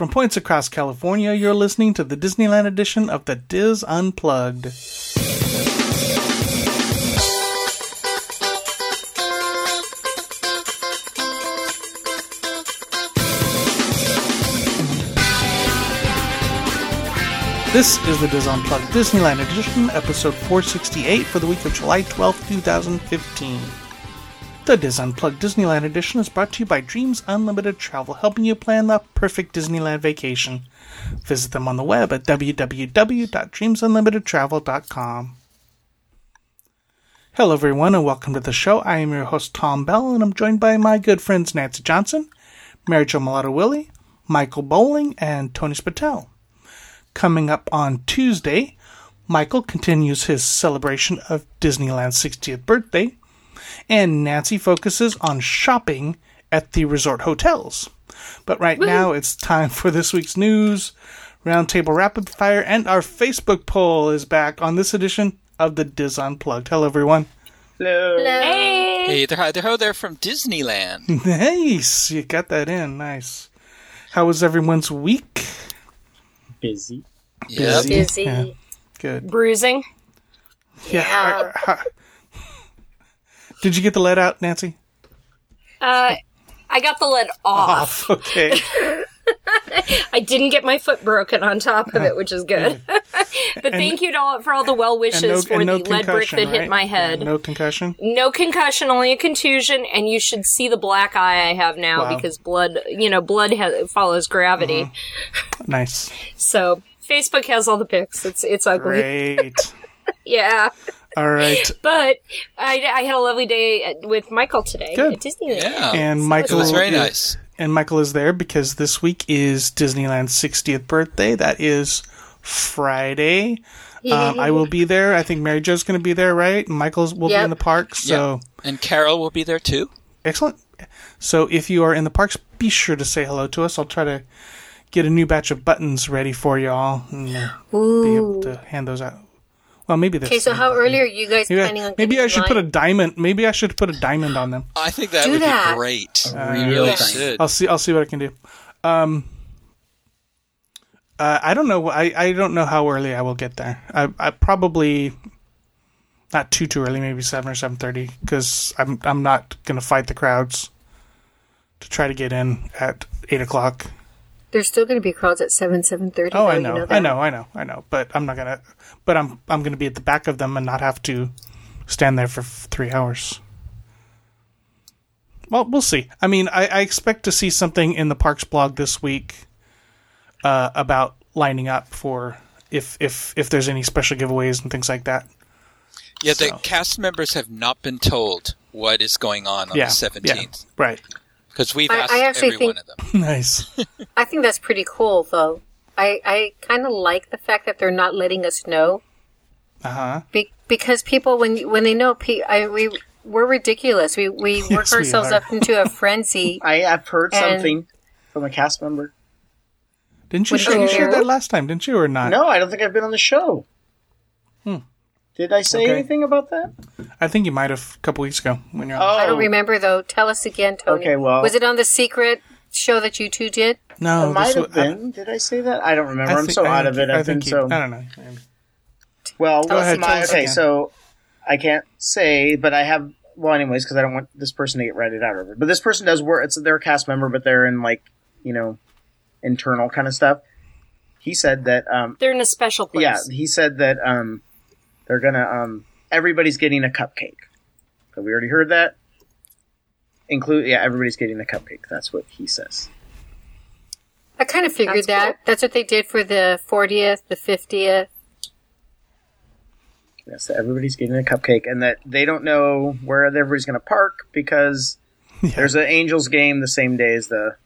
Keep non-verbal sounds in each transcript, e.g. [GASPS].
From points across California, you're listening to the Disneyland edition of the DIS Unplugged. This is the DIS Unplugged Disneyland Edition, episode 468 for the week of July 12, 2015. The DIS Unplugged Disneyland Edition is brought to you by Dreams Unlimited Travel, helping you plan the perfect Disneyland vacation. Visit them on the web at www.dreamsunlimitedtravel.com. Hello, everyone, and welcome to the show. I am your host, Tom Bell, and I'm joined by my good friends Nancy Johnson, Mary Jo Mulatto Willie, Michael Bowling, and Tony Spatel. Coming up on Tuesday, Michael continues his celebration of Disneyland's 60th birthday, and Nancy focuses on shopping at the resort hotels. But right now, it's time for this week's news, Roundtable Rapid Fire, and our Facebook poll is back on this edition of the DIS Unplugged. Hello, everyone. Hello. Hey. Hey, there, hi there, ho there from Disneyland. [LAUGHS] Nice. You got that in. Nice. How was everyone's week? Busy. Yep. Busy. Yeah. Good. Bruising. Yeah. Did you get the lead out, Nancy? Uh, I got the lid off. Off. Okay. [LAUGHS] I didn't get my foot broken on top of it, which is good. [LAUGHS] [LAUGHS] but thank you to all, for all the well wishes for the lead brick that hit my head. No concussion. No concussion, only a contusion, and you should see the black eye I have now Wow. because blood, you know, blood ha- follows gravity. Mm-hmm. Nice. So Facebook has all the pics. It's it's ugly. Great. Yeah, All right. [LAUGHS] but I, I had a lovely day with Michael today Good. at Disneyland. Yeah. And it Michael was very is- nice. And Michael is there because this week is Disneyland's 60th birthday. That is Friday. Um, I will be there. I think Mary Jo's going to be there, right? And Michael's will be in the park. So And Carol will be there too. excellent. So if you are in the parks, be sure to say hello to us. I'll try to get a new batch of buttons ready for y'all and uh, be able to hand those out. Well, maybe this. Okay, so how early are you guys Maybe, planning on maybe I should in put a diamond. Maybe I should put a diamond on them. I think that Do would that. be great. Uh, we really yeah. should. I'll see. I'll see what I can do. Um, uh, I don't know. I, I don't know how early I will get there. I, I probably not too too early. Maybe seven or seven thirty because I'm I'm not gonna fight the crowds to try to get in at eight o'clock. There's still going to be crowds at seven, seven thirty. Oh, I You know, know I know, I know, I know. But I'm not gonna. But I'm I'm gonna be at the back of them and not have to stand there for f- three hours. Well, we'll see. I mean, I, I expect to see something in the parks blog this week uh, about lining up for if if if there's any special giveaways and things like that. yeah, the cast members have not been told what is going on on yeah, the 17th. yeah, right. Because we've I- asked I actually every one think- of them. [LAUGHS] [LAUGHS] nice. I think that's pretty cool, though. I I kind of like the fact that they're not letting us know Uh huh. be- because people when when they know pe- I, we we're ridiculous. We we [LAUGHS] work Yes, ourselves are. up into a frenzy. I have heard something from a cast member. Didn't you share, you you shared share? that last time? Didn't you or not? No, I don't think I've been on the show. Hmm. Did I say Okay. anything about that? I think you might have a couple weeks ago when you're. on Oh, I don't remember though. Tell us again, Tony. Okay, well- was it on the secret show that you two did? No, it might have was- I- been. Did I say that? I don't remember. I I'm so I out of it. I I've been think you- so. I don't know. Well, Go ahead, my- tell us okay, again. so I can't say, but I have. Well, anyways, because I don't want this person to get ratted out over. it. But this person does work. It's they're a cast member, but they're in like you know internal kind of stuff. He said that um, They're in a special place. Yeah, he said that um, they're gonna um, everybody's getting a cupcake. So we already heard that. Include yeah, everybody's getting a cupcake. That's what he says. I kind of figured That's that. cool. That's what they did for the 40th, the 50th. Yes, that everybody's getting a cupcake, and that they don't know where everybody's gonna park because [LAUGHS] there's an Angels game the same day as the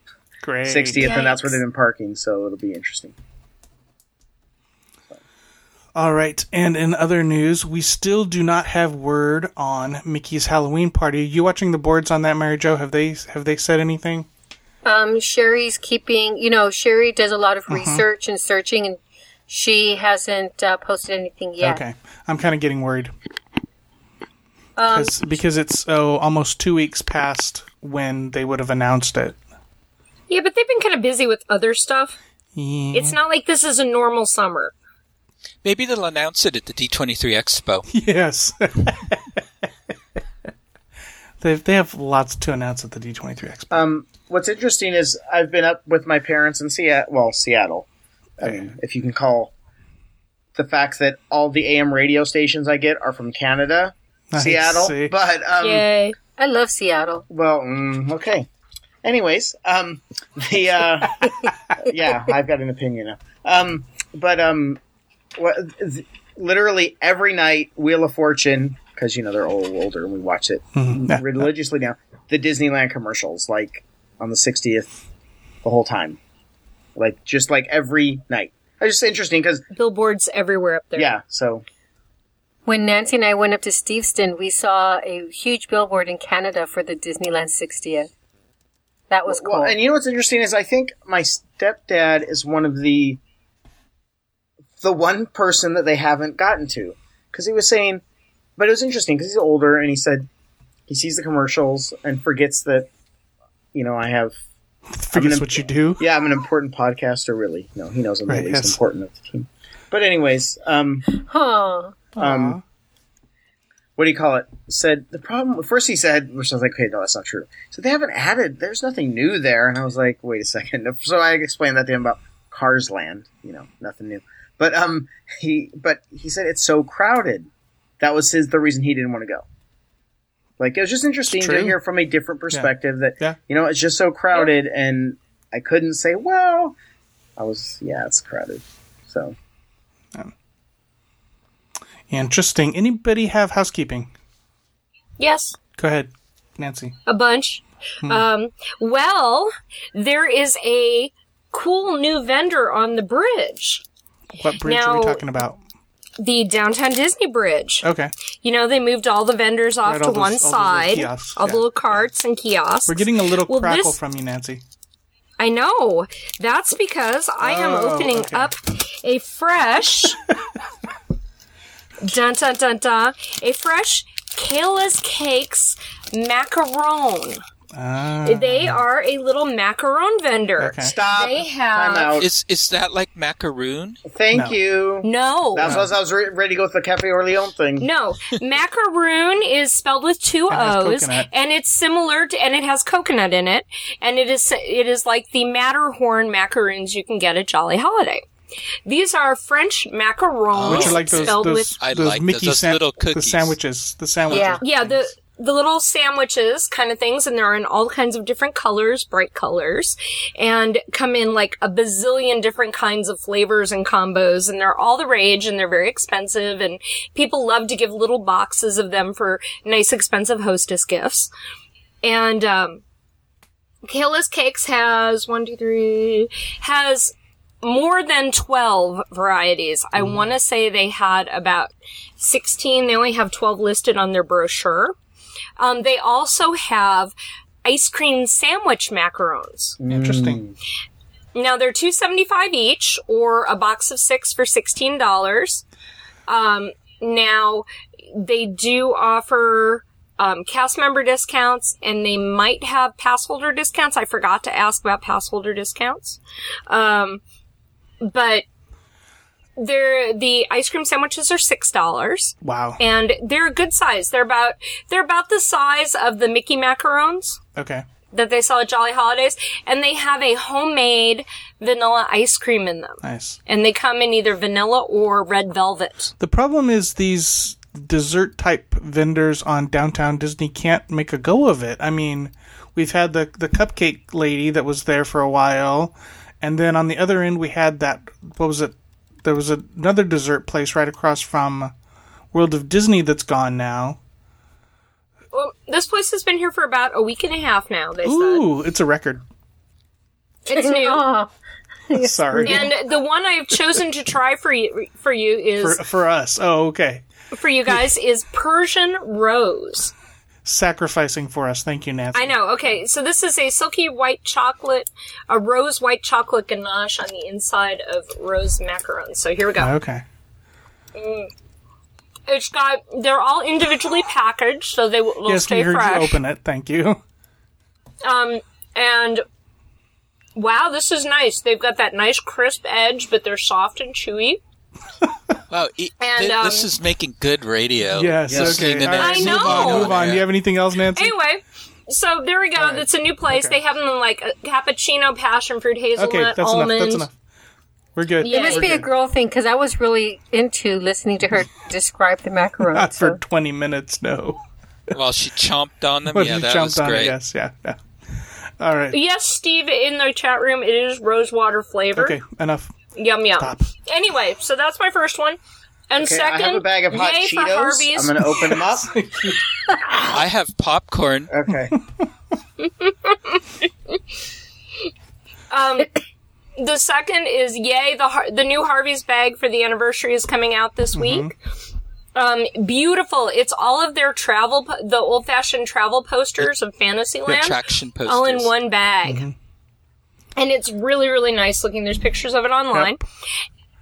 Great. 60th, and that's where they've been parking. So it'll be interesting. All right, and in other news, we still do not have word on Mickey's Halloween party. You watching the boards on that, Mary Jo? Have they have they said anything? Um, Sherry's keeping, you know, Sherry does a lot of Mm-hmm. research and searching, and she hasn't uh, posted anything yet. Okay, I'm kind of getting worried Um, because because it's oh almost two weeks past when they would have announced it. Yeah, but they've been kind of busy with other stuff. Yeah. It's not like this is a normal summer. Maybe they'll announce it at the D23 Expo. [LAUGHS] Yes. [LAUGHS] they they have lots to announce at the D23 Expo. Um, what's interesting is I've been up with my parents in Seattle. Well, Seattle. I mean, if you can call the fact that all the AM radio stations I get are from Canada, I Seattle. see. But um, Yay. I love Seattle. well, mm, okay. Anyways, um, the uh, [LAUGHS] yeah, I've got an opinion now. Um, but um, what, th- literally every night, Wheel of Fortune, because you know they're all older and we watch it [LAUGHS] Mhm. Religiously now. The Disneyland commercials, like on the 60th, the whole time, like just like every night. It's just interesting because Billboards everywhere up there. yeah, so When Nancy and I went up to Steveston, we saw a huge billboard in Canada for the Disneyland 60th. That was cool. Well, and you know what's interesting is I think my stepdad is one of the the one person that they haven't gotten to because he was saying, but it was interesting because he's older and he said he sees the commercials and forgets that you know I have Forgets I'm what you do. yeah I'm an important podcaster really no he knows I'm Right, the least yes. important of the team but anyways um huh. um what do you call it? Said the problem. First, he said, which I was like, okay, no, that's not true. So they haven't added. There's nothing new there, and I was like, wait a second. [LAUGHS] So I explained that to him about Cars Land. You know, nothing new. But um, he but he said it's so crowded. That was his the reason he didn't want to go. Like it was just interesting to hear from a different perspective that Yeah. you know it's just so crowded, and I couldn't say, well, I was yeah, it's crowded. So Interesting. Anybody have housekeeping? Yes, Go ahead, Nancy. a bunch. Um, well, there is a cool new vendor on the bridge, What bridge are we Now- talking about? the downtown Disney Bridge. Okay. You know, they moved all the vendors off Right, to those- one all side, kiosks, all the little carts and kiosks. We're getting a little Well, crackle this- from you, Nancy. I know. That's because I am Oh, opening okay. up a fresh [LAUGHS] dun dun dun dun a fresh Kayla's Cakes macaron. Ah, They are a little macaron vendor. Okay. stop. They have- Time out. Is is that like macaroon? Thank No. you. No. That's what I was re- ready to go with the Cafe Orleans thing. No, macaroon is spelled with two And has O's, coconut. and it's similar to, and it has coconut in it, and it is it is like the Matterhorn macaroons you can get at Jolly Holiday. These are French macarons Which are like those spelled those, with I those like Mickey those san- little the cookies. sandwiches, the sandwiches. Yeah. yeah the the little sandwiches kind of things, and they're in all kinds of different colors, bright colors, and come in like a bazillion different kinds of flavors and combos, and they're all the rage, and they're very expensive, and people love to give little boxes of them for nice, expensive hostess gifts. And um, Kayla's Cakes has one, two, three, has more than 12 varieties. I want to say they had about 16. They only have 12 listed on their brochure. Um, they also have ice cream sandwich macarons. Interesting. Now they're two seventy five each, or a box of six for sixteen dollars. Um, now they do offer um, cast member discounts, and they might have pass holder discounts. I forgot to ask about pass holder discounts, um, but they're the ice cream sandwiches are six dollars Wow. and they're a good size. They're about they're about the size of the Mickey macarons Okay. that they sell at Jolly Holidays, and they have a homemade vanilla ice cream in them. Nice. And they come in either vanilla or red velvet. The problem is these dessert type vendors on downtown Disney can't make a go of it. I mean, we've had the the cupcake lady that was there for a while, and then on the other end we had that what was it? There was another dessert place right across from World of Disney that's gone now. Well, this place has been here for about a week and a half now. They Ooh, it's a record. it's new. Oh, [LAUGHS] Sorry. And the one I've chosen to try for you for you is for, for us. Oh, okay. for you guys is Persian rose. Sacrificing for us. Thank you, Nancy. I know. Okay, so this is a silky white chocolate, a rose white chocolate ganache on the inside of rose macarons. So here we go. Okay. It's got. They're all individually packaged, so they will will Yes, stay we heard fresh. you open it. Thank you. Um, and wow, this is nice. They've got that nice crisp edge, but they're soft and chewy. [LAUGHS] Wow, e- And, thi- um, this is making good radio. Yes, Yes. okay. Listening to All right, I move know. on, move on. Do you have anything else, Nancy? Anyway, so there we go. All right. That's a new place. Okay. They have them like a cappuccino, passion fruit, hazelnut, okay, that's almond. enough. That's enough. We're good. Yeah. It must We're be a girl thing because I was really into listening to her [LAUGHS] describe the macaroni. Not for 20 minutes, no. [LAUGHS] While she chomped on them, But yeah, you that jumped was on great. it, yes, yeah, yeah. All right. Yes, Steve, in the chat room, it is rosewater flavor. Okay, enough. Yum yum. Stop. Anyway, so that's my first one. And Okay, second, I have a bag of hot yay for Cheetos. Harvey's. I'm going to open them up. [LAUGHS] I have popcorn. Okay. [LAUGHS] Um, the second is yay the Har- the new Harvey's bag for the anniversary is coming out this Mm-hmm. week. Um, beautiful. It's all of their travel, po- the old fashioned travel posters of Fantasyland, Attraction posters. all in one bag. Mm-hmm. And it's really, really nice looking. There's pictures of it online.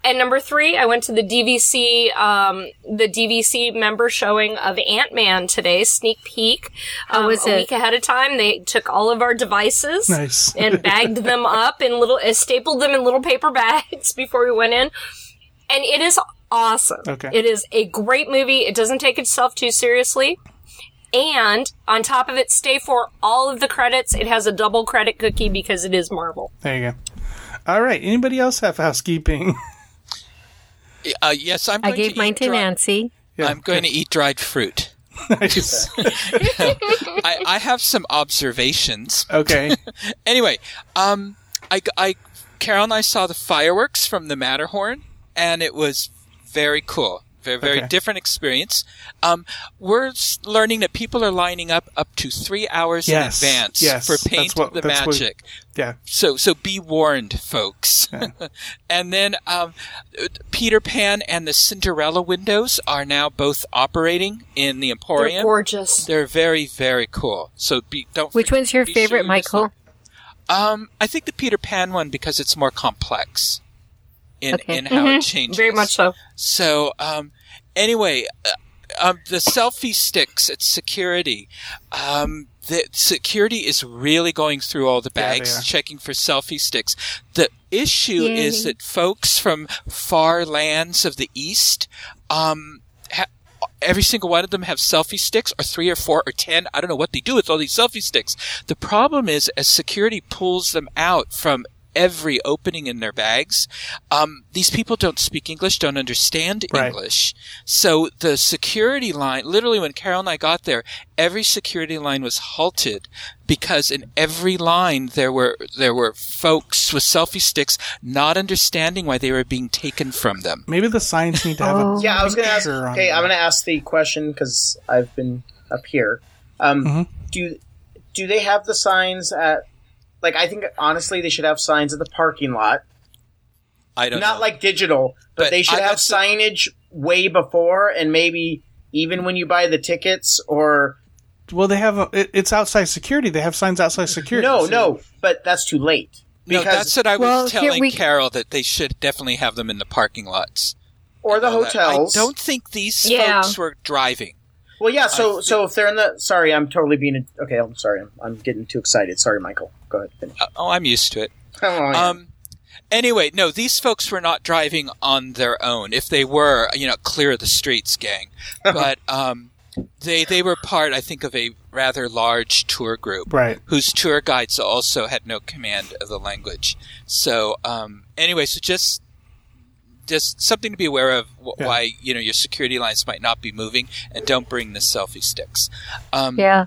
And number three, I went to the DVC, um, the DVC member showing of Ant Man today, sneak peek. Um, was a it? week ahead of time. They took all of our devices Nice. [LAUGHS] and bagged them up in little, uh, stapled them in little paper bags [LAUGHS] before we went in. And it is awesome. Okay. It is a great movie. It doesn't take itself too seriously. And on top of it, stay for all of the credits. It has a double credit cookie because it is Marvel. There you go. All right. Anybody else have housekeeping? [LAUGHS] Uh, yes, I'm. I gave to mine to dry- Nancy. Yeah, I'm going to eat dried fruit. nice. [LAUGHS] [LAUGHS] I, I have some observations. Okay. Anyway, um, I, I, Carol and I saw the fireworks from the Matterhorn, and it was very cool. Very, very Okay. different experience. Um, we're learning that people are lining up up to three hours Yes, in advance yes, for that's Paint what- the that's what- Magic. Yeah. So, so be warned, folks. [LAUGHS] and then, um, Peter Pan and the Cinderella windows are now both operating in the They're Emporium. gorgeous. They're very, very cool. So be, don't. Which one's your be sure favorite, Michael? Um, I think the Peter Pan one because it's more complex in Okay. in how it changes. Very much so. So, um, anyway, uh, um, the selfie sticks at security. Um, the security is really going through all the bags, are. checking for selfie sticks. The issue Yay. is that folks from far lands of the east, um, ha- every single one of them have selfie sticks, or three or four or ten. I don't know what they do with all these selfie sticks. The problem is, as security pulls them out from every opening in their bags, um, these people don't speak English, don't understand Right. English. So the security line, literally when Carol and I got there, every security line was halted because in every line there were, there were folks with selfie sticks not understanding why they were being taken from them. Maybe the signs need to have oh. a Yeah, I was going to ask, okay, I'm going to ask the question because I've been up here. Um, Mm-hmm. Do do they have the signs at? Like, I think honestly, they should have signs at the parking lot. I don't Not know. like digital, but, But they should I- have that's the- signage way before, and maybe even when you buy the tickets, or Well, they have a, it, it's outside security. They have signs outside security. no, so- no, but that's too late. no, that's what I was Well, here telling we- Carol that they should definitely have them in the parking lots. or the All that. hotels. I don't think these Yeah. folks were driving. Well, yeah. So, I so if they're in the, sorry, I'm totally being a, okay. I'm sorry. I'm, I'm getting too excited. Sorry, Michael. Go ahead. Finish. Uh, Oh, I'm used to it. [LAUGHS] Oh, yeah. Um, anyway, no, these folks were not driving on their own. If they were, you know, clear the streets, gang. [LAUGHS] But um, they they were part, I think, of a rather large tour group, Right. Whose tour guides also had no command of the language. So um, anyway, so just just something to be aware of wh- Yeah. why you know your security lines might not be moving, and don't bring the selfie sticks. Um, Yeah.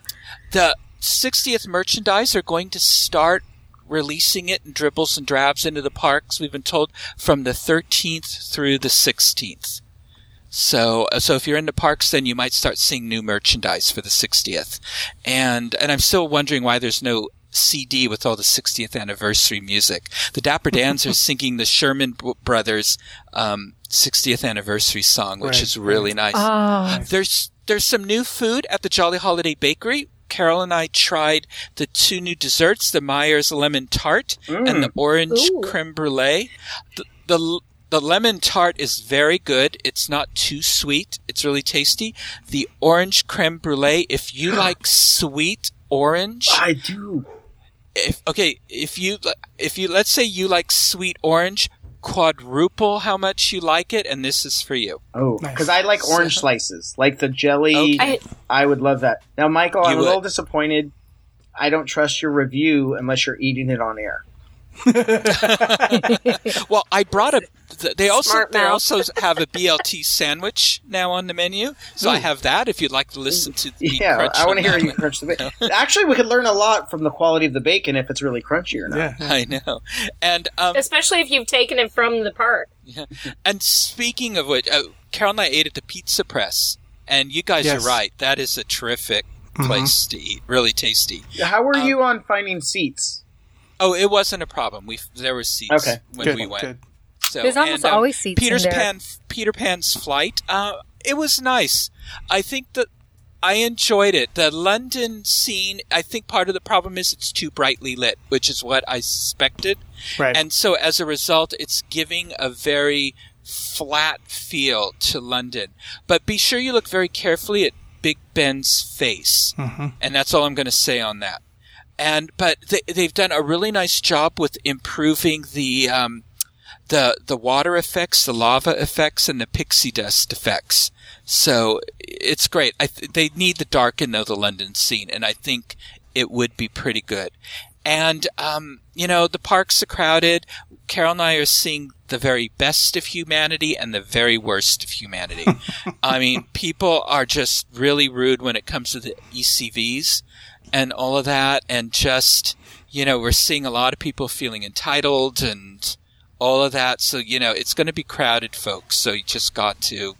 the 60th merchandise are going to start releasing it in dribbles and drabs into the parks. We've been told from the 13th through the 16th. So, uh, so if you're in the parks, then you might start seeing new merchandise for the 60th. And, and I'm still wondering why there's no CD with all the 60th anniversary music. The Dapper Dans are [LAUGHS] singing the Sherman Brothers, um, 60th anniversary song, which Right, is really nice. Oh, There's there's some new food at the Jolly Holiday Bakery. Carol and I tried the two new desserts, the Myers lemon tart and the orange Ooh. creme brulee. The, the the lemon tart is very good. It's not too sweet. It's really tasty. The orange creme brulee, if you [GASPS] like sweet orange, I do. If okay, if you if you let's say you like sweet orange, quadruple how much you like it, and this is for you. Oh, Nice. because I like orange slices, like the jelly. Okay. I, I would love that. Now, Michael, I'm You a little disappointed. I don't trust your review unless you're eating it on air. [LAUGHS] Well, I brought a. They also Smart they also have a BLT sandwich now on the menu, so I have that. If you'd like to listen to the Hmm. Yeah, crunch I want to hear that you crunch the bacon. [LAUGHS] Actually, we could learn a lot from the quality of the bacon if it's really crunchy or not. Yeah. I know, and um, especially if you've taken it from the park. and speaking of which, uh, Carol and I ate at the Pizza Press, and you guys Yes. are right. That is a terrific place to eat. Really tasty. How were Um, you on finding seats? Oh, it wasn't a problem. We there were seats Okay. when Good. we went. Good. So, There's almost and, um, always seats in Peter's there. Pan, Peter Pan's flight. Uh, it was nice. I think that I enjoyed it. The London scene. I think part of the problem is it's too brightly lit, which is what I suspected. Right. And so as a result, it's giving a very flat feel to London. But be sure you look very carefully at Big Ben's face. And that's all I'm going to say on that. And, but they, they've done a really nice job with improving the, um, the, the water effects, the lava effects, and the pixie dust effects. So it's great. I th- they need to darken though the London scene, and I think it would be pretty good. And um, you know, the parks are crowded. Carol and I are seeing the very best of humanity and the very worst of humanity. [LAUGHS] I mean, people are just really rude when it comes to the ECVs and all of that, and just you know, we're seeing a lot of people feeling entitled and all of that. So you know, it's going to be crowded, folks. So you just got to,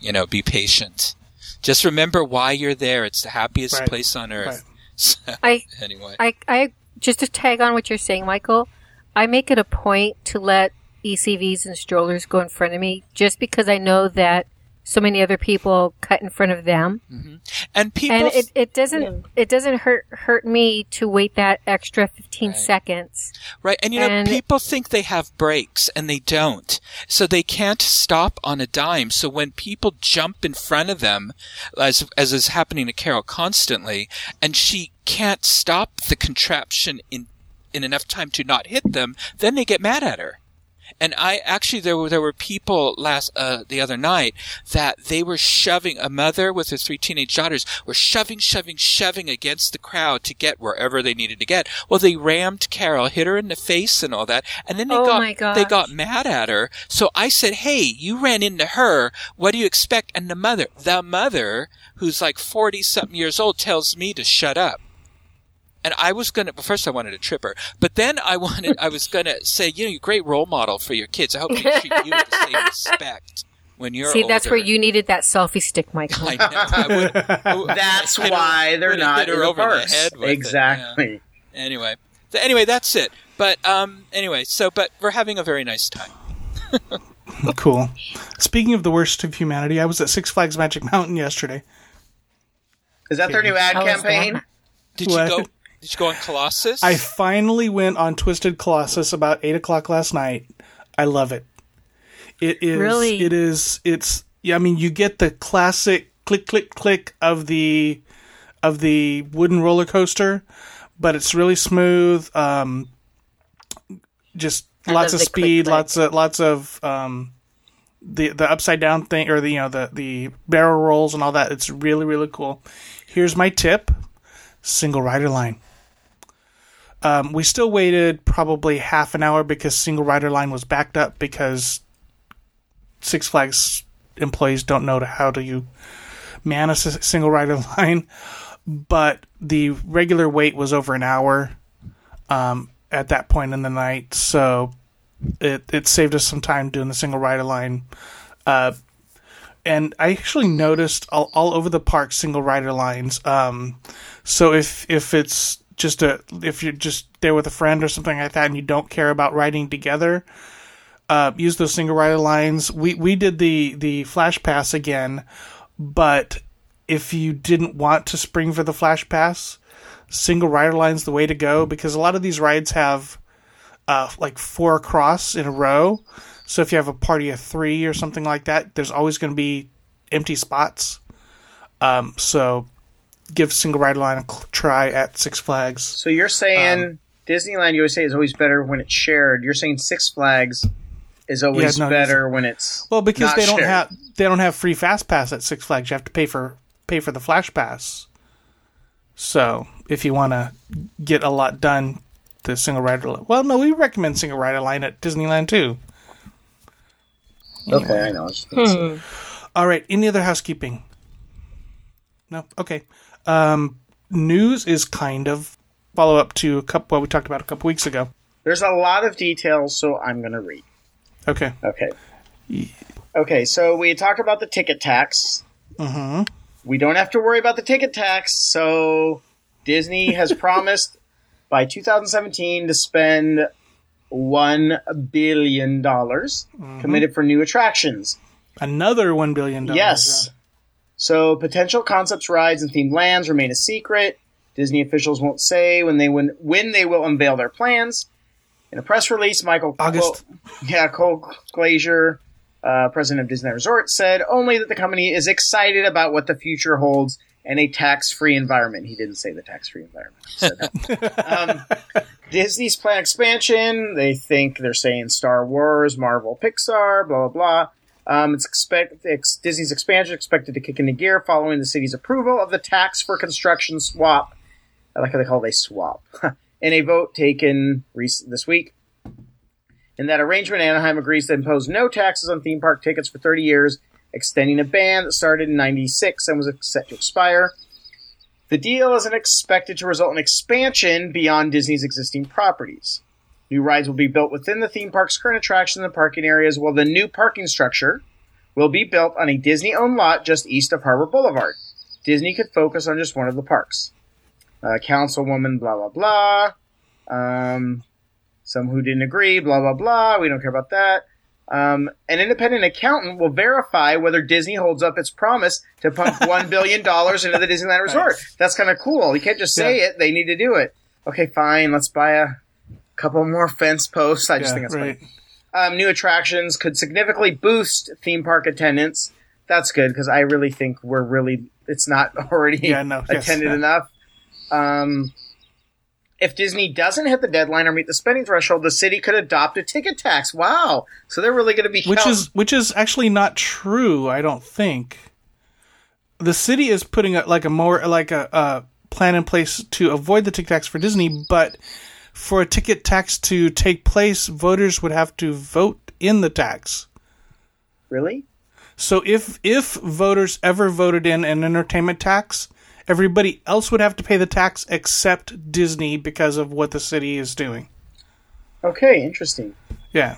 you know, be patient. Just remember why you're there. It's the happiest Right. place on earth. Right. So, [LAUGHS] I, anyway. I, I just to tag on what you're saying, Michael. I make it a point to let ECVs and strollers go in front of me, just because I know that so many other people cut in front of them, mm-hmm. And people, and it, it doesn't it doesn't hurt hurt me to wait that extra 15 seconds. right? And you know, people think they have brakes and they don't. So they can't stop on a dime. So when people jump in front of them, as, as is happening to Carol constantly, and she can't stop the contraption in, in enough time to not hit them, then they get mad at her. And I actually there were there were people last uh, the other night that they were shoving a mother with her three teenage daughters were shoving shoving shoving against the crowd to get wherever they needed to get. Well, they rammed Carol, hit her in the face and all that, and then they Oh got they got mad at her. So I said, "Hey, you ran into her. What do you expect?" And the mother, the mother, who's like forty something years old, tells me to shut up. And I was gonna, but first I wanted to trip her, but then I wanted, I was gonna say, you know, you're a great role model for your kids. I hope they [LAUGHS] treat you with the same respect when you're See, that's where you needed that selfie stick, Michael. I know. I would, [LAUGHS] I would- That's I why they're not hit in the over the parks. head with it, exactly. yeah. Anyway, Th- anyway, that's it. But um, anyway, so but we're having a very nice time. [LAUGHS] Cool. Speaking of the worst of humanity, I was at Six Flags Magic Mountain yesterday. Is that their new ad How is campaign? Did What? you go? Did you go on Colossus? I finally went on Twisted Colossus about eight o'clock last night. I love it. It is. Really? It is. It's. Yeah. I mean, you get the classic click, click, click of the of the wooden roller coaster, but it's really smooth. Um, just I lots of the click, speed, click. lots of lots of um, the the upside down thing or the you know the the barrel rolls and all that. It's really really cool. Here's my tip: single rider line. Um, we still waited probably half an hour because single rider line was backed up because Six Flags employees don't know how to you man a single rider [LAUGHS] line. But the regular wait was over an hour um, at that point in the night, so it it saved us some time doing the single rider line. Uh, and I actually noticed all, all over the park single rider lines. Um, so if if it's just a if you're just there with a friend or something like that, and you don't care about riding together, uh, use those single rider lines. We we did the the flash pass again, but if you didn't want to spring for the flash pass, single rider line's the way to go because a lot of these rides have uh, like four across in a row. So if you have a party of three or something like that, there's always going to be empty spots. Um, so give single rider line a try at Six Flags. So you're saying um, Disneyland USA is always better when it's shared. You're saying Six Flags is always Yeah, no, better when it's Well, because not they don't shared. have they don't have free fast pass at Six Flags. You have to pay for pay for the flash pass. So if you want to get a lot done, the single rider. li- Well, no, we recommend single rider line at Disneyland too. Okay, I know. I was just All right. Any other housekeeping? No. Okay. Um, news is kind of follow up to a couple what we talked about a couple weeks ago. There's a lot of details, so I'm going to read. Okay. Okay. Okay, so we talked about the ticket tax. Mm-hmm. We don't have to worry about the ticket tax, so Disney has [LAUGHS] promised by 2017 to spend one billion dollars committed for new attractions. Another one billion dollars. Yes. So potential concepts, rides, and themed lands remain a secret. Disney officials won't say when they when, when they will unveil their plans. In a press release, Michael August. Cole- yeah, Cole Glazier, uh, president of Disney Resort, said only that the company is excited about what the future holds and a tax-free environment. He didn't say the tax-free environment. He said that. [LAUGHS] um, Disney's plan expansion. They think they're saying Star Wars, Marvel, Pixar, blah blah blah. Um, it's expect ex- Disney's expansion expected to kick into gear following the city's approval of the tax for construction swap. I like how they call it a swap. [LAUGHS] in a vote taken this week. In that arrangement, Anaheim agrees to impose no taxes on theme park tickets for 30 years, extending a ban that started in 96 and was set to expire. The deal isn't expected to result in expansion beyond Disney's existing properties. New rides will be built within the theme park's current attractions and parking areas, while the new parking structure will be built on a Disney owned lot just east of Harbor Boulevard. Disney could focus on just one of the parks. Uh, councilwoman, blah, blah, blah. Um, some who didn't agree, blah, blah, blah. We don't care about that. Um, an independent accountant will verify whether Disney holds up its promise to pump [LAUGHS] $1 billion into the Disneyland Resort. That's kind of cool. You can't just say Yeah. it, they need to do it. Okay, fine. Let's buy a couple more fence posts. I just Yeah, think that's right. funny. Um, new attractions could significantly boost theme park attendance. That's good because I really think we're really it's not [LAUGHS] already Yeah, no, yes, attended yeah. enough. Um, if Disney doesn't hit the deadline or meet the spending threshold, the city could adopt a ticket tax. Wow! So they're really going to be which count- is which is actually not true. I don't think the city is putting a, like a more like a, a plan in place to avoid the ticket tax for Disney, but for a ticket tax to take place, voters would have to vote in the tax. really So if if voters ever voted in an entertainment tax, everybody else would have to pay the tax except Disney because of what the city is doing. okay. Interesting. Yeah.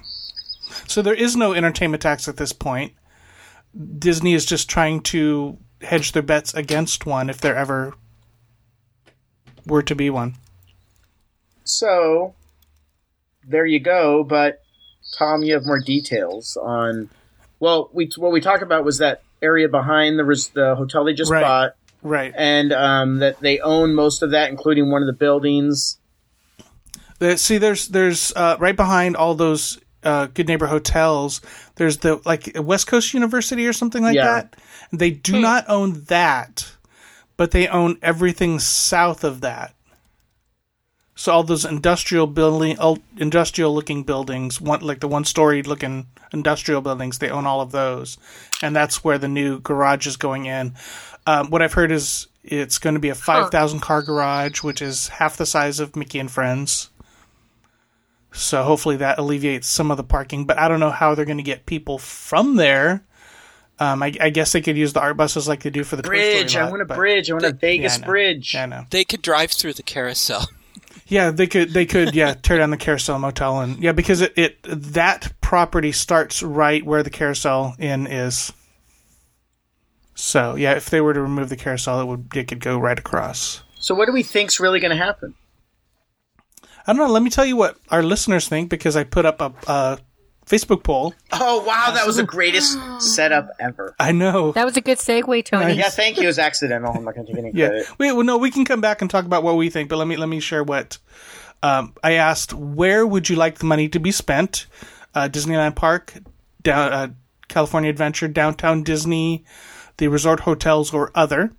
So there is no entertainment tax at this point. Disney is just trying to hedge their bets against one if there ever were to be one. So there you go. But Tom, you have more details on. Well, we what we talked about was that area behind the res- the hotel they just Right. bought, Right. and um, that they own most of that, including one of the buildings. See, there's there's uh, right behind all those uh, Good Neighbor hotels. There's the like West Coast University or something like Yeah. that. They do not own that, but they own everything south of that. So all those industrial building, industrial looking buildings, one like the one story looking industrial buildings, they own all of those, and that's where the new garage is going in. Um, what I've heard is it's going to be a five thousand car garage, which is half the size of Mickey and Friends. So hopefully that alleviates some of the parking, but I don't know how they're going to get people from there. Um, I, I guess they could use the art buses like they do for the Toy Bridge. Story I lot, want a bridge. I want a Yeah, Vegas I know. bridge. Yeah, I know. They could drive through the carousel. [LAUGHS] Yeah, they could. They could. Yeah, tear down the carousel motel and yeah, because it, it that property starts right where the carousel inn is. So yeah, if they were to remove the carousel, it would it could go right across. So what do we think's really going to happen? I don't know. Let me tell you what our listeners think because I put up a, a Facebook poll. Oh wow, that was the greatest [GASPS] setup ever. I know. That was a good segue, Tony. Yeah, thank you. It was accidental. I'm not going to take any Yeah. credit. Wait, well, no, we can come back and talk about what we think, but let me let me share what um, I asked. Where would you like the money to be spent? Uh, Disneyland Park, down uh, California Adventure, Downtown Disney, the resort hotels, or other.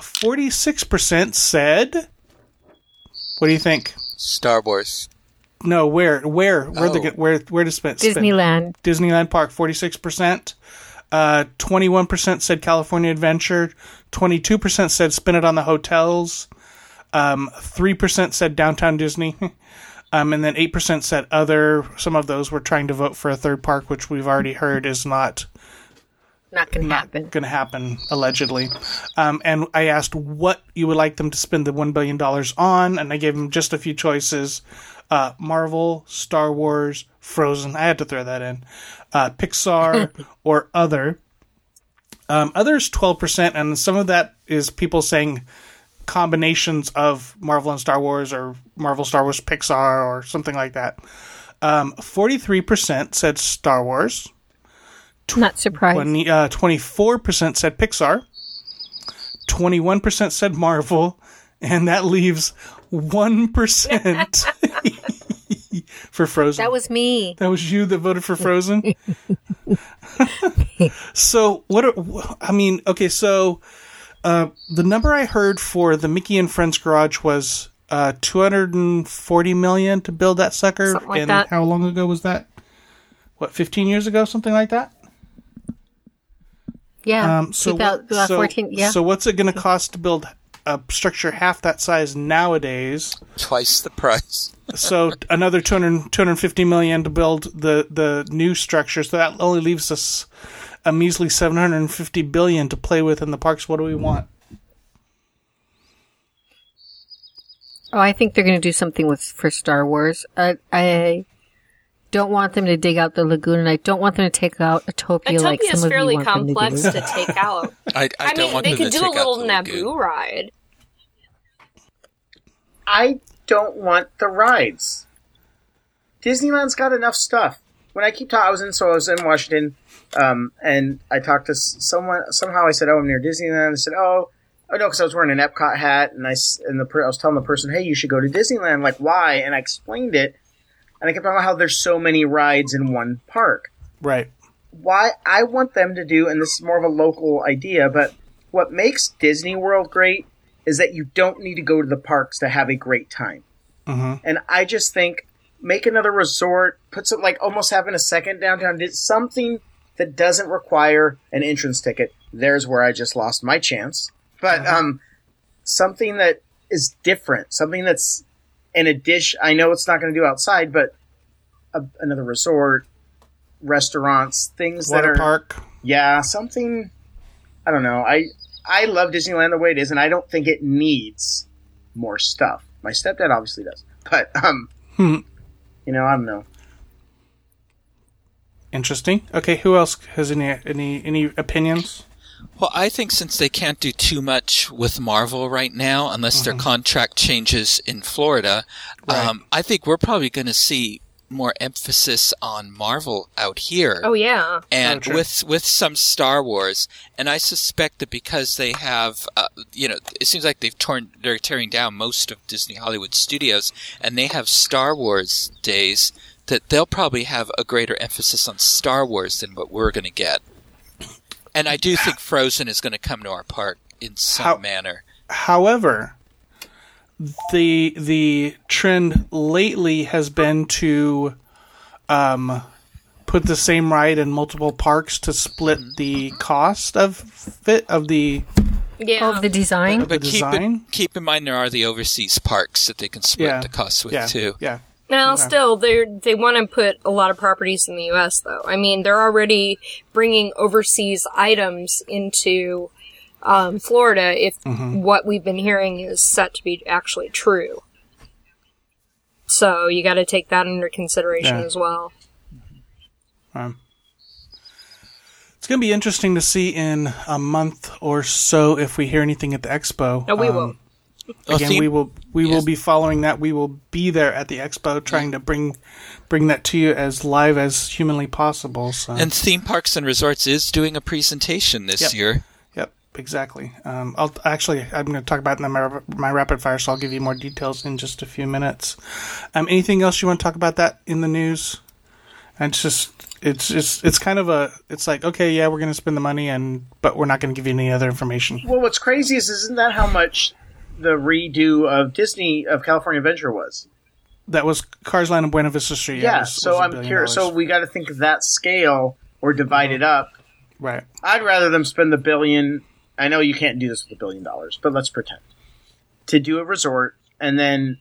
Forty six percent said. What do you think? Star Wars. No, where where where the Oh. where where to spend spend- Disneyland. Disneyland Park, 46%. Uh, 21% said California Adventure. 22% said spend it on the hotels. Um, 3% said downtown Disney. [LAUGHS] um, and then 8% said other. Some of those were trying to vote for a third park, which we've already heard is not Not going to happen. going to happen, allegedly. Um, and I asked what you would like them to spend the $1 billion on, and I gave them just a few choices uh, Marvel, Star Wars, Frozen. I had to throw that in. Uh, Pixar [LAUGHS] or other. Um, others 12%, and some of that is people saying combinations of Marvel and Star Wars or Marvel, Star Wars, Pixar, or something like that. Um, 43% said Star Wars. Not surprised. 20, uh, 24% said Pixar, 21% said Marvel, and that leaves 1% [LAUGHS] [LAUGHS] for Frozen. that was me. That was you that voted for Frozen? [LAUGHS] [LAUGHS] so, what are, I mean, okay, so uh, the number I heard for the Mickey and Friends Garage was uh, 240 million to build that sucker. Like and that. how long ago was that? What, 15 years ago? Something like that? Yeah. Um, so, 2014. so, yeah. so what's it going to cost to build a structure half that size nowadays? Twice the price. So another 200, 250 million to build the, the new structure. So that only leaves us a measly 750 billion to play with in the parks. What do we want? oh, I think they're going to do something with for Star Wars. I, I don't want them to dig out the lagoon, and I don't want them to take out Autopia like Utopia some is of you fairly want them to complex to [LAUGHS] take out. I, I, I, don't mean, want they them could to do a little the Naboo lagoon. ride. I don't want the rides. Disneyland's got enough stuff. When I keep talking, I was in so I was in Washington, um, and I talked to someone. Somehow I said, "Oh, I'm near Disneyland." I said, "Oh, oh no," because I was wearing an Epcot hat, and I and the I was telling the person, "Hey, you should go to Disneyland." Like, why? And I explained it, and I kept talking about how there's so many rides in one park. Right. why I want them to do, and this is more of a local idea, but what makes Disney World great is that you don't need to go to the parks to have a great time. Mhm. And I just think make another resort, put some like almost having a second downtown, did something that doesn't require an entrance ticket. There's where I just lost my chance. But um, something that is different, something that's in a dish. I know it's not going to do outside, but a, another resort, restaurants, things that Water are park. yeah, something. I don't know. I I love Disneyland the way it is, and I don't think it needs more stuff. My stepdad obviously does, but um, Hmm. you know, I don't know. Interesting. Okay, who else has any any any opinions? Well, I think since they can't do too much with Marvel right now, unless their contract changes in Florida, um, I think we're probably going to see more emphasis on Marvel out here. Oh yeah. and Oh, with with some Star Wars, and I suspect that because they have, uh, you know, it seems like they've torn, they're tearing down most of Disney Hollywood studios, and they have Star Wars days. That they'll probably have a greater emphasis on Star Wars than what we're going to get. And I do think Frozen is going to come to our park in some How- manner. However, the the trend lately has been to um, put the same ride in multiple parks to split the cost of it of the Yeah. Of the design. But keep design? in, keep in mind there are the overseas parks that they can split Yeah. the costs with yeah too. yeah Now, still, they they want to put a lot of properties in the U.S. though. I mean, they're already bringing overseas items into um, Florida. If what we've been hearing is set to be actually true, so you got to take that under consideration Yeah. as well. It's going to be interesting to see in a month or so if we hear anything at the expo. No, we Um, will. Again, theme- we will we will be following that. We will be there at the expo, trying to bring bring that to you as live as humanly possible. So. and theme parks and resorts is doing a presentation this Yep. year. Yep, exactly. Um, I'll actually I'm going to talk about it in my, my rapid fire, so I'll give you more details in just a few minutes. Um, anything else you want to talk about that in the news? And it's just it's just it's kind of a it's like okay yeah we're going to spend the money and but we're not going to give you any other information. Well, what's crazy is isn't that how much the redo of Disney of California Adventure was? That was Cars Land in Buena Vista Street. Yeah. was- so was I'm curious. So we got to think of that scale or divide it up. right. I'd rather them spend the billion. I know you can't do this with a billion dollars, but let's pretend to do a resort and then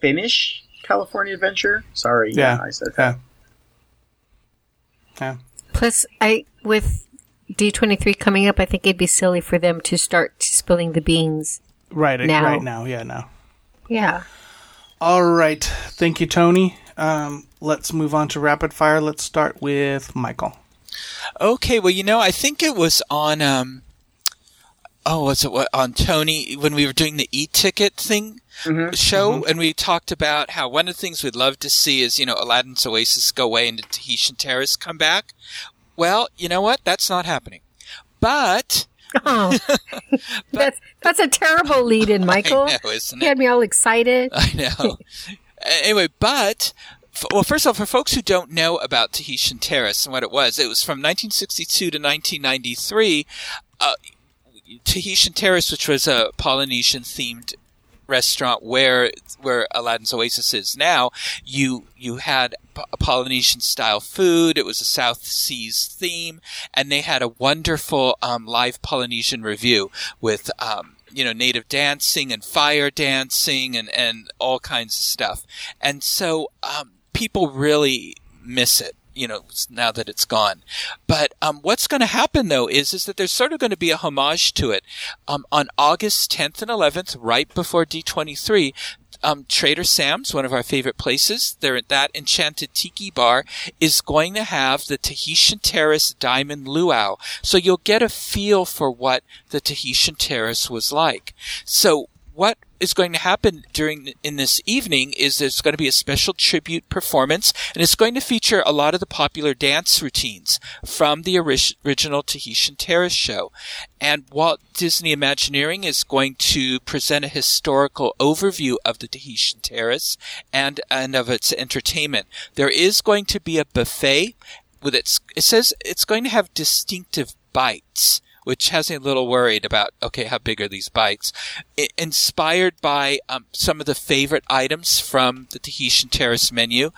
finish California Adventure. Sorry, Yeah. I said that. Yeah. Yeah. Plus, I with D23 coming up, I think it'd be silly for them to start spilling the beans. Right. Now. Right now. Yeah. Now. Yeah. All right. Thank you, Tony. Um, let's move on to rapid fire. Let's start with Michael. Okay, well, you know, I think it was on um oh, was it what on Tony when we were doing the e-ticket thing show and we talked about how one of the things we'd love to see is, you know, Aladdin's Oasis go away and the Tahitian Terrace come back. Well, you know what? That's not happening. But [LAUGHS] Oh, [LAUGHS] [LAUGHS] that's that's a terrible lead-in, Michael. I know, isn't He it? had me all excited. I know. anyway, but well, first of all, for folks who don't know about Tahitian Terrace and what it was, it was from 1962 to 1993. Uh, Tahitian Terrace, which was a Polynesian themed restaurant where where Aladdin's Oasis is now, you you had Polynesian style food. It was a South Seas theme, and they had a wonderful um, live Polynesian review with um, you know native dancing and fire dancing and and all kinds of stuff. And so um, people really miss it you know, now that it's gone. But um, what's going to happen though is is that there's sort of going to be a homage to it um, on August 10th and 11th, right before D23. Um, Trader Sam's, one of our favorite places, there at that Enchanted Tiki Bar, is going to have the Tahitian Terrace Diamond Luau. So you'll get a feel for what the Tahitian Terrace was like. So what is going to happen during in this evening is there's going to be a special tribute performance and it's going to feature a lot of the popular dance routines from the ori- original Tahitian Terrace show. And Walt Disney Imagineering is going to present a historical overview of the Tahitian Terrace and and of its entertainment. There is going to be a buffet with its it says it's going to have distinctive bites which has me a little worried about okay how big are these bites I- inspired by um, some of the favorite items from the tahitian terrace menu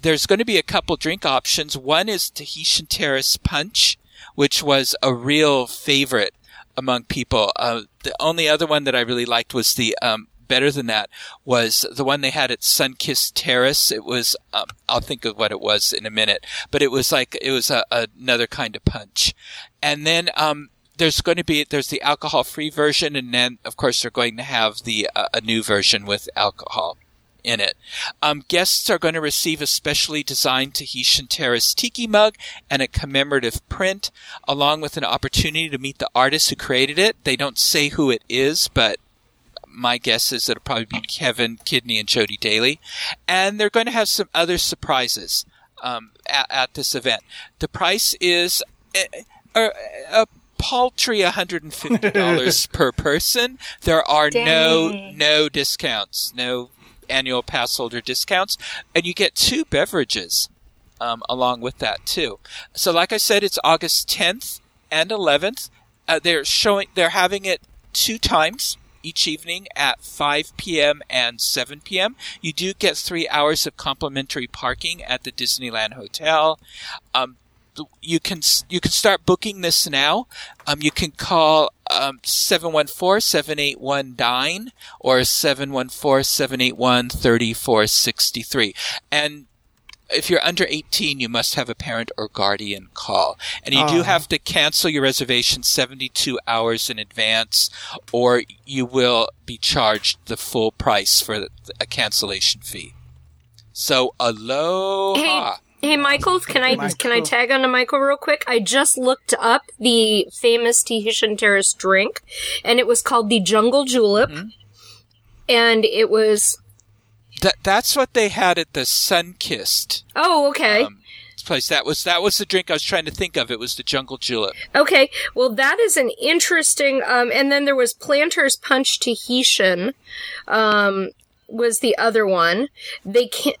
there's going to be a couple drink options one is tahitian terrace punch which was a real favorite among people uh, the only other one that i really liked was the um, better than that was the one they had at Sunkissed Terrace. It was, um, I'll think of what it was in a minute, but it was like, it was a, another kind of punch. And then, um, there's going to be, there's the alcohol free version. And then, of course, they're going to have the, uh, a new version with alcohol in it. Um, guests are going to receive a specially designed Tahitian Terrace tiki mug and a commemorative print, along with an opportunity to meet the artist who created it. They don't say who it is, but my guess is it'll probably be Kevin Kidney and Jody Daly, and they're going to have some other surprises um, at, at this event. The price is a, a, a paltry $150 [LAUGHS] per person. There are no Dang. no discounts, no annual pass holder discounts, and you get two beverages um, along with that too. So, like I said, it's August 10th and 11th. Uh, they're showing, they're having it two times each evening at 5 p.m. and 7 p.m. You do get three hours of complimentary parking at the Disneyland Hotel. Um, you can you can start booking this now. Um, you can call um, 714-781-DINE or 714-781-3463. And if you're under 18, you must have a parent or guardian call. And you do Oh. have to cancel your reservation 72 hours in advance, or you will be charged the full price for a cancellation fee. So, aloha. Hey Michaels, can I Michael. can I tag on to Michael real quick? I just looked up the famous Tahitian Terrace drink, and it was called the Jungle Julep, Mm-hmm. and it was That, that's what they had at the Sunkissed oh okay um, place. That was, that was the drink I was trying to think of. It was the Jungle Julep. okay. Well, that is an interesting. Um, and then there was Planters Punch Tahitian, um, was the other one. They can't.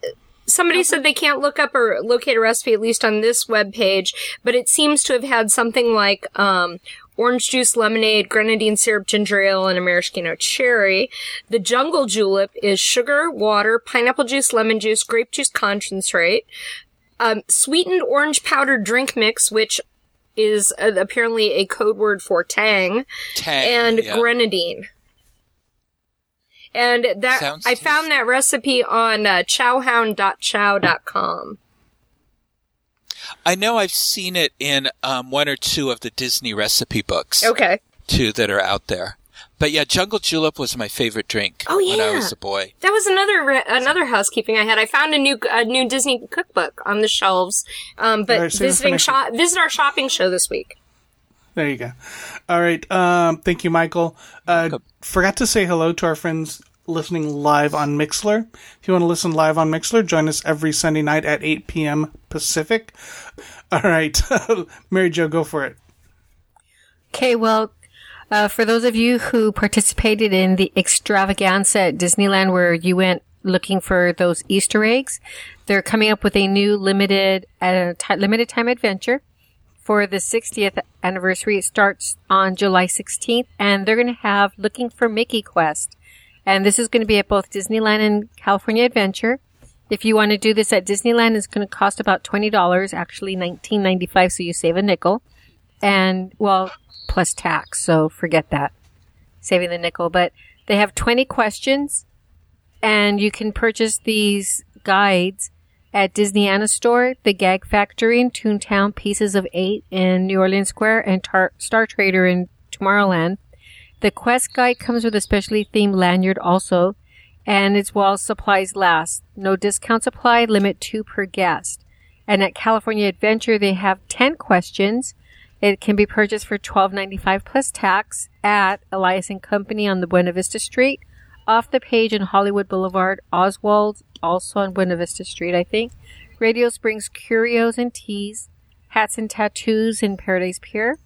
Somebody said they can't look up or locate a recipe, at least on this web page, but it seems to have had something like um, orange juice, lemonade, grenadine syrup, ginger ale, and a maraschino cherry. The jungle julep is sugar, water, pineapple juice, lemon juice, grape juice concentrate, um, sweetened orange powder drink mix, which is uh, apparently a code word for tang, Tang, and yeah. grenadine. And that Sounds I found that recipe on uh, chowhound.chow.com. I know I've seen it in um, one or two of the Disney recipe books Okay. Two that are out there. But yeah, Jungle Julep was my favorite drink Oh, yeah. when I was a boy. That was another re- another housekeeping I had. I found a new a new Disney cookbook on the shelves. Um, but All right, save visiting shop visit our shopping show this week. There you go. All right. Um, thank you, Michael. Uh, forgot to say hello to our friends listening live on Mixlr. If you want to listen live on Mixlr, join us every Sunday night at 8 p.m. Pacific. All right. [LAUGHS] Mary Jo, go for it. Okay, well, uh, for those of you who participated in the extravaganza at Disneyland where you went looking for those Easter eggs, they're coming up with a new limited, uh, ti limited time adventure for the 60th anniversary. It starts on July 16th and they're going to have looking for Mickey Quest. And this is going to be at both Disneyland and California Adventure. If you want to do this at Disneyland, it's going to cost about $20, actually $19.95, so you save a nickel. And, well, plus tax, so forget that. Saving the nickel. But they have 20 questions, and you can purchase these guides at Disneyana Store, the Gag Factory in Toontown, Pieces of Eight in New Orleans Square, and Tar- Star Trader in Tomorrowland. The quest guide comes with a specially themed lanyard also, and it's while supplies last. No discounts applied, limit two per guest. And at California Adventure, they have 10 questions. It can be purchased for $12.95 plus tax at Elias and Company on the Buena Vista Street, off the page in Hollywood Boulevard, Oswald, also on Buena Vista Street, I think. Radiator Springs Curios and Teas, Hats and Tattoos in Paradise Pier.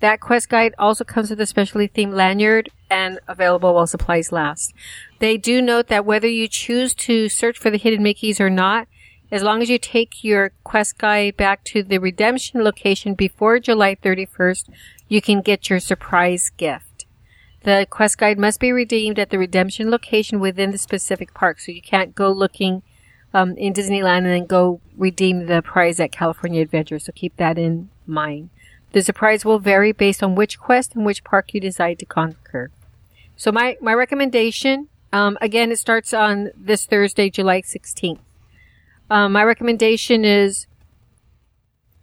That quest guide also comes with a specially themed lanyard and available while supplies last. They do note that whether you choose to search for the hidden Mickeys or not, as long as you take your quest guide back to the redemption location before July 31st, you can get your surprise gift. The quest guide must be redeemed at the redemption location within the specific park, so you can't go looking um, in Disneyland and then go redeem the prize at California Adventure. So keep that in mind. The surprise will vary based on which quest and which park you decide to conquer. So my, my recommendation, um, again, it starts on this Thursday, July 16th. Um, my recommendation is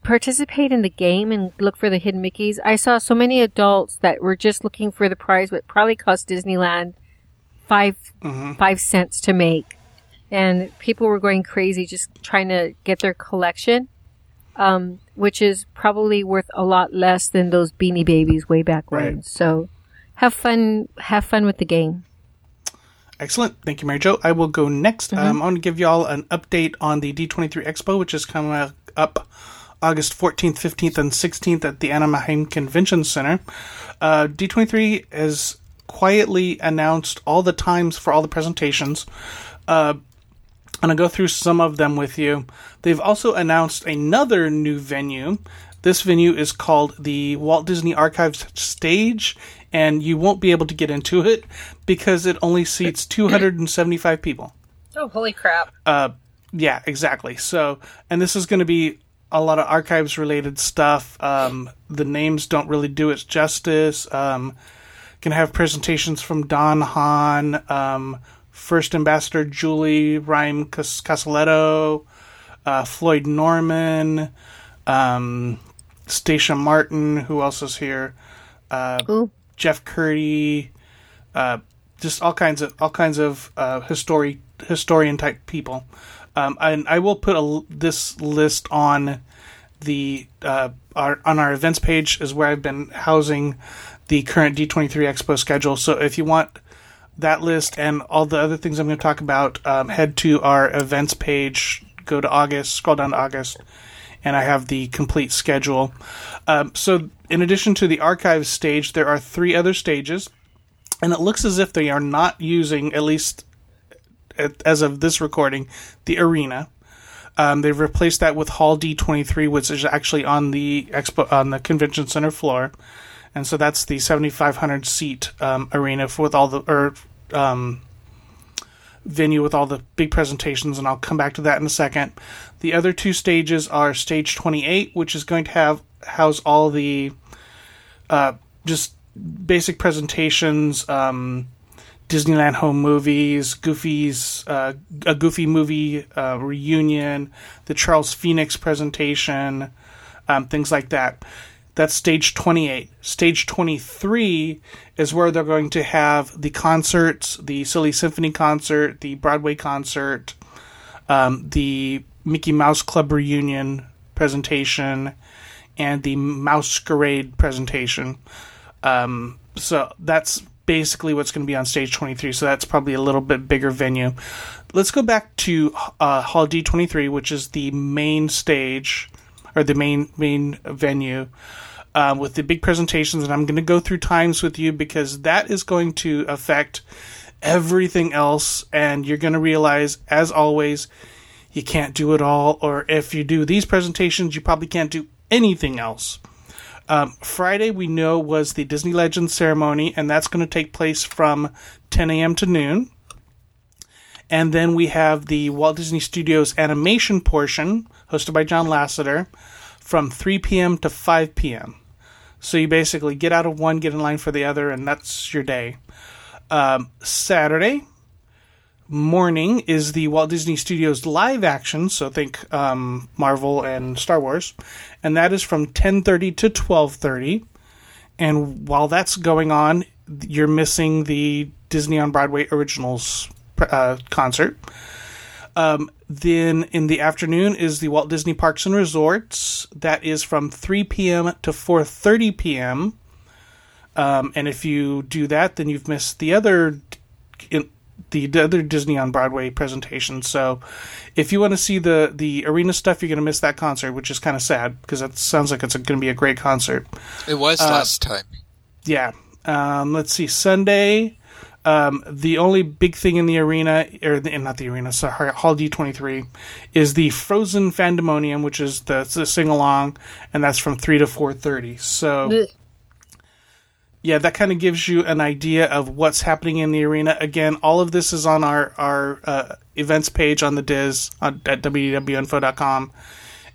participate in the game and look for the hidden Mickeys. I saw so many adults that were just looking for the prize, what probably cost Disneyland 5 five cents to make, and people were going crazy just trying to get their collection, um, which is probably worth a lot less than those Beanie Babies way back when. Right. So, have fun, have fun with the game. Excellent. Thank you, Mary Jo. I will go next. Um, I want to give you all an update on the D23 Expo, which is coming up August 14th, 15th, and 16th at the Anaheim Convention Center. Uh, D23 has quietly announced all the times for all the presentations. Uh, I'm going to go through some of them with you. They've also announced another new venue. This venue is called the Walt Disney Archives Stage, and you won't be able to get into it because it only seats 275 people. Oh, holy crap. Uh, yeah, exactly. So, and this is going to be a lot of archives related stuff. Um, the names don't really do it justice. Um, can have presentations from Don Hahn, um, First Ambassador Julie Reihm Cas- Casaletto, uh, Floyd Norman, um, Stacia Martin, who else is here? Uh, Ooh. Jeff Kurtti, uh, just all kinds of all kinds of uh, history historian type people. Um, and I will put a, this list on the uh, our on our events page is where I've been housing the current D23 Expo schedule. So if you want that list and all the other things I'm going to talk about, um, head to our events page, go to August, scroll down to August, and I have the complete schedule. Um, so in addition to the archive stage, there are three other stages, and it looks as if they are not using, at least as of this recording, the arena. Um, they've replaced that with Hall D23, which is actually on the expo on the convention center floor, and so that's the 7,500 seat um, arena for, with all the or um, venue with all the big presentations, and I'll come back to that in a second. The other two stages are stage 28, which is going to have house all the uh, just basic presentations. Um, Disneyland home movies, Goofy's uh, a Goofy movie uh, reunion, the Charles Phoenix presentation, um, things like that. That's stage 28. Stage 23 is where they're going to have the concerts, the Silly Symphony concert, the Broadway concert, um, the Mickey Mouse Club reunion presentation, and the Masquerade presentation. Um, so that's basically what's going to be on stage 23 so that's probably a little bit bigger venue. Let's go back to uh, hall d23 which is the main stage or the main main venue um, with the big presentations and i'm going to go through times with you because that is going to affect everything else and you're going to realize as always you can't do it all or if you do these presentations you probably can't do anything else um, Friday, we know, was the Disney Legends ceremony, and that's going to take place from 10 a.m. to noon. And then we have the Walt Disney Studios animation portion, hosted by John Lasseter, from 3 p.m. to 5 p.m. So you basically get out of one, get in line for the other, and that's your day. Um, Saturday, morning is the Walt Disney Studios live action, so think um, Marvel and Star Wars, and that is from 10:30 to 12:30. And while that's going on, you're missing the Disney on Broadway Originals uh, concert. Um, then in the afternoon is the Walt Disney Parks and Resorts. That is from 3 p.m. to 4:30 p.m. Um, and if you do that, then you've missed the other in, the other Disney on Broadway presentation. So, if you want to see the the arena stuff, you're going to miss that concert, which is kind of sad because it sounds like it's going to be a great concert. It was uh, last time. Yeah. Um, let's see. Sunday. Um, the only big thing in the arena, or the, not the arena, sorry, Hall D23, is the Frozen Fandemonium, which is the, the sing along, and that's from three to four thirty. So yeah, that kind of gives you an idea of what's happening in the arena. Again, all of this is on our our uh, events page on the Diz on, at www.info.com,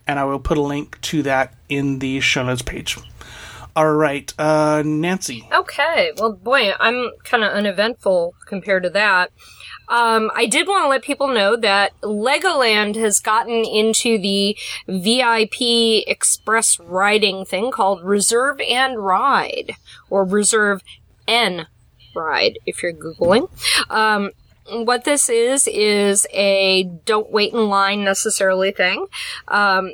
and I will put a link to that in the show notes page. All right, uh, Nancy. Okay, well, boy, I'm kind of uneventful compared to that. Um, I did want to let people know that Legoland has gotten into the VIP express riding thing called Reserve and Ride, or Reserve N Ride, if you're Googling. Um, what this is, is a don't wait in line necessarily thing. Um,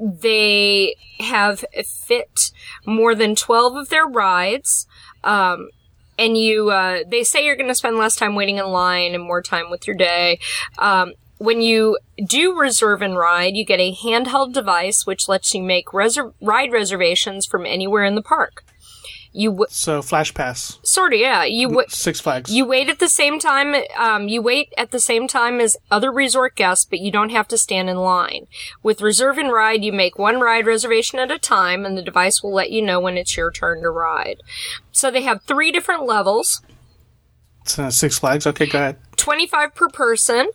they have fit more than 12 of their rides. Um, and you uh, they say you're going to spend less time waiting in line and more time with your day. Um, when you do reserve and ride you get a handheld device which lets you make ride reservations from anywhere in the park you w- so flash pass. Sort of yeah. You w- six flags. you wait at the same time um, you wait at the same time as other resort guests but you don't have to stand in line. With reserve and ride you make one ride reservation at a time and the device will let you know when it's your turn to ride. So they have three different levels. Uh, six flags? Okay go ahead. 25 per person.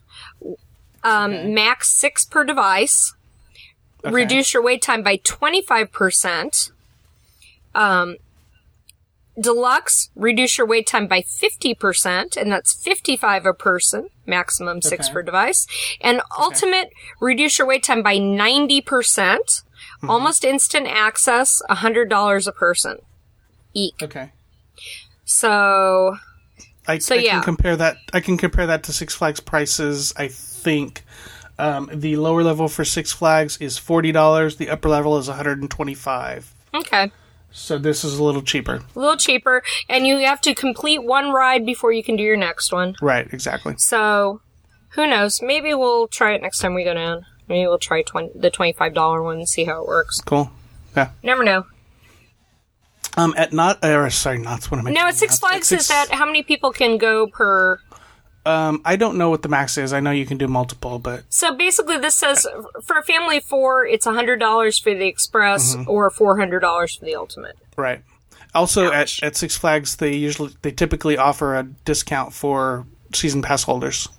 Um, okay. max six per device. Okay. reduce your wait time by 25% um, Deluxe, reduce your wait time by 50%, and that's 55 a person, maximum six okay. per device. And okay. Ultimate, reduce your wait time by 90%, mm-hmm. almost instant access, $100 a person. Eek. Okay. So, I, so I yeah. can compare that. I can compare that to Six Flags prices. I think um, the lower level for Six Flags is forty dollars. The upper level is one hundred and twenty-five. Okay. So this is a little cheaper. A little cheaper, and you have to complete one ride before you can do your next one. Right, exactly. So, who knows? Maybe we'll try it next time we go down. Maybe we'll try 20, the twenty-five dollar one and see how it works. Cool. Yeah. Never know. Um, at not or sorry, not what am I? No, at Six Flags six, is that how many people can go per um, I don't know what the max is. I know you can do multiple, but so basically, this says for a family of four, it's hundred dollars for the express mm-hmm. or four hundred dollars for the ultimate. Right. Also, Ouch. at, at Six Flags, they usually they typically offer a discount for season pass holders.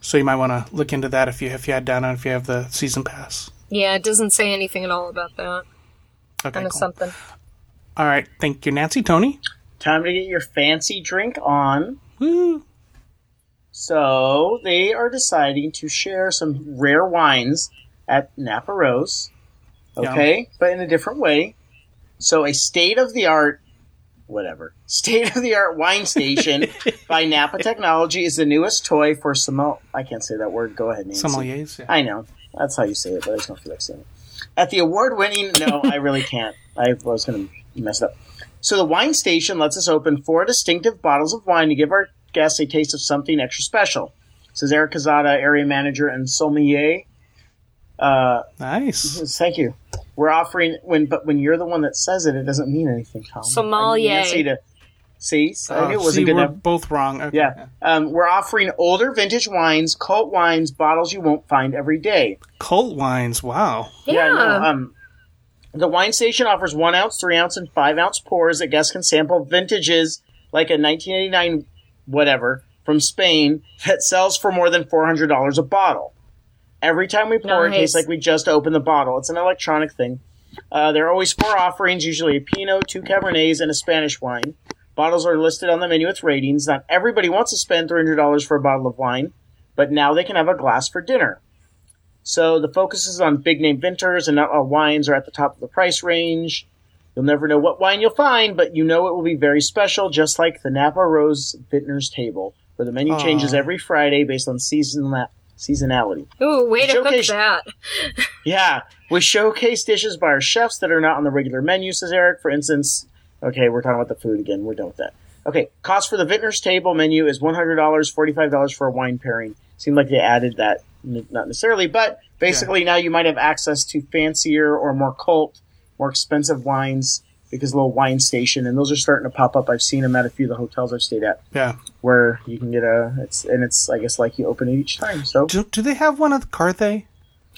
So you might want to look into that if you if you had down on if you have the season pass. Yeah, it doesn't say anything at all about that. Okay, Kind of cool. something. All right, thank you, Nancy. Tony. Time to get your fancy drink on. Woo. So they are deciding to share some rare wines at Napa Rose. Okay, but in a different way. So a state of the art, whatever, [LAUGHS] state of the art wine station [LAUGHS] by Napa Technology is the newest toy for sommel. I can't say that word. Go ahead, Nancy. Sommeliers. Yeah. I know that's how you say it, but I just don't feel like saying it. At the award-winning, no, [LAUGHS] I really can't. I was going to mess it up. So the wine station lets us open four distinctive bottles of wine to give our guests a taste of something extra special. Says Eric Cazada, area manager and sommelier. Uh, Nice. thank you. We're offering when, but when you're the one that says it, it doesn't mean anything. Tom. Sommelier. I need Nancy to see. I knew it Oh, wasn't see, good we're enough. both wrong. Okay. Yeah, um, we're offering older vintage wines, cult wines, bottles you won't find every day. Cult wines. Wow. Yeah. no, um, the wine station offers one ounce, three ounce, and five ounce pours that guests can sample vintages like a 1989 whatever from Spain that sells for more than $400 a bottle. Every time we pour, it tastes like we just opened the bottle. It's an electronic thing. Uh, there are always four offerings, usually a Pinot, two Cabernets, and a Spanish wine. Bottles are listed on the menu with ratings. Not everybody wants to spend $300 for a bottle of wine, but now they can have a glass for dinner. So the focus is on big name vintners, and not all wines are at the top of the price range. You'll never know what wine you'll find, but you know it will be very special, just like the Napa Rose Vintners Table, where the menu Aw. changes every Friday based on season seasonality. Ooh, way to Showcase- cook that. [LAUGHS] [LAUGHS] Yeah, we showcase dishes by our chefs that are not on the regular menu, says Eric. For instance, okay, we're talking about the food again. We're done with that. Okay, cost for the Vintner's Table menu is $100, $45 for a wine pairing. Seemed like they added that, not necessarily, but basically now you might have access to fancier or more cult, more expensive wines because of the little wine station, and those are starting to pop up. I've seen them at a few of the hotels I've stayed at Yeah. where you can get a, it's, and it's, I guess, like you open it each time. So, Do, do they have one at Carthay?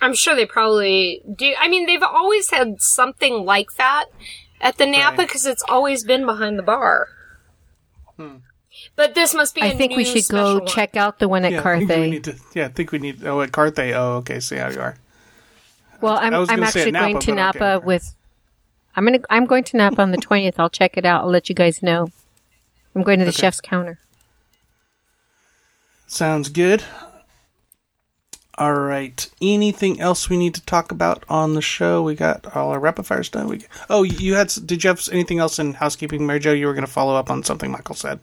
I'm sure they probably do. I mean, they've always had something like that at the Napa Right. because it's always been behind the bar. Hmm. But this must be. I a think we should go one. check out the one at Yeah, I think we Carthay. need to. Yeah, I think we need. Oh, at Carthay. Oh, okay. See how you are. Well, I'm, I was I'm actually at going to Napa okay. with. I'm gonna. I'm going to nap on the twentieth. I'll check it out. I'll let you guys know. I'm going to the Okay. chef's counter. Sounds good. All right. Anything else we need to talk about on the show? We got all our rapid fires done. We oh, you had. Did you have anything else in housekeeping, Mary Jo? You were going to follow up on something Michael said,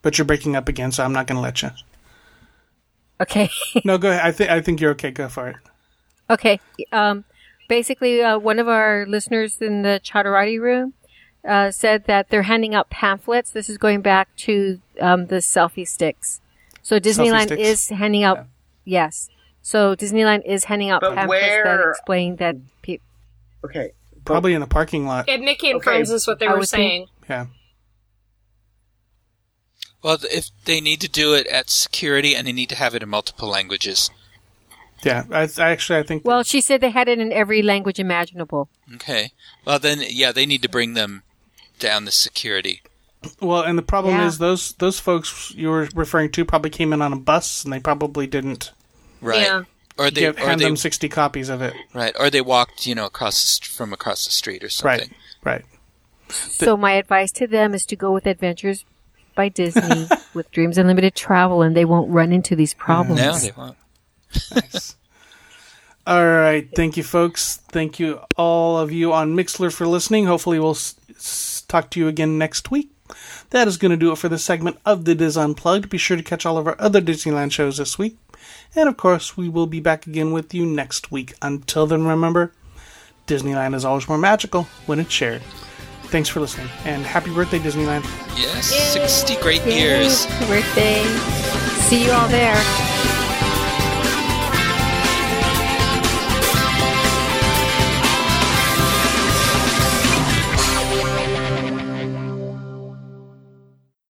but you're breaking up again, so I'm not going to let you. Okay. No, go ahead. I think I think you're okay. Go for it. [LAUGHS] Okay. Um, basically, uh, one of our listeners in the Chaturati room uh, said that they're handing out pamphlets. This is going back to um, the selfie sticks. So Disneyland sticks? is handing out. Yes. So Disneyland is handing out But pamphlets that explain that. Pe- okay. Probably in the parking lot. At Mickey and Okay. Friends is what they I were would think- saying. Yeah. Well, if they need to do it at security and they need to have it in multiple languages. Yeah. I, I actually I think. well, she said they had it in every language imaginable. Okay. Well, then, yeah, they need to bring them down the security. Well, and the problem Yeah. is those those folks you were referring to probably came in on a bus and they probably didn't Right. Yeah. Or they, give, or hand they, them sixty copies of it. right, or they walked, you know, across the, from across the street or something. Right. Right. So my advice to them is to go with Adventures by Disney [LAUGHS] with Dreams Unlimited Travel, and they won't run into these problems. No, they won't. Nice. [LAUGHS] all right. Thank you, folks. Thank you, all of you on Mixlr for listening. Hopefully, we'll s- s- talk to you again next week. That is going to do it for this segment of the DIS Unplugged. Be sure to catch all of our other Disneyland shows this week. And of course, we will be back again with you next week. Until then, remember, Disneyland is always more magical when it's shared. Thanks for listening, and happy birthday, Disneyland. Yes, 60 great Yay, years. birthday. See you all there.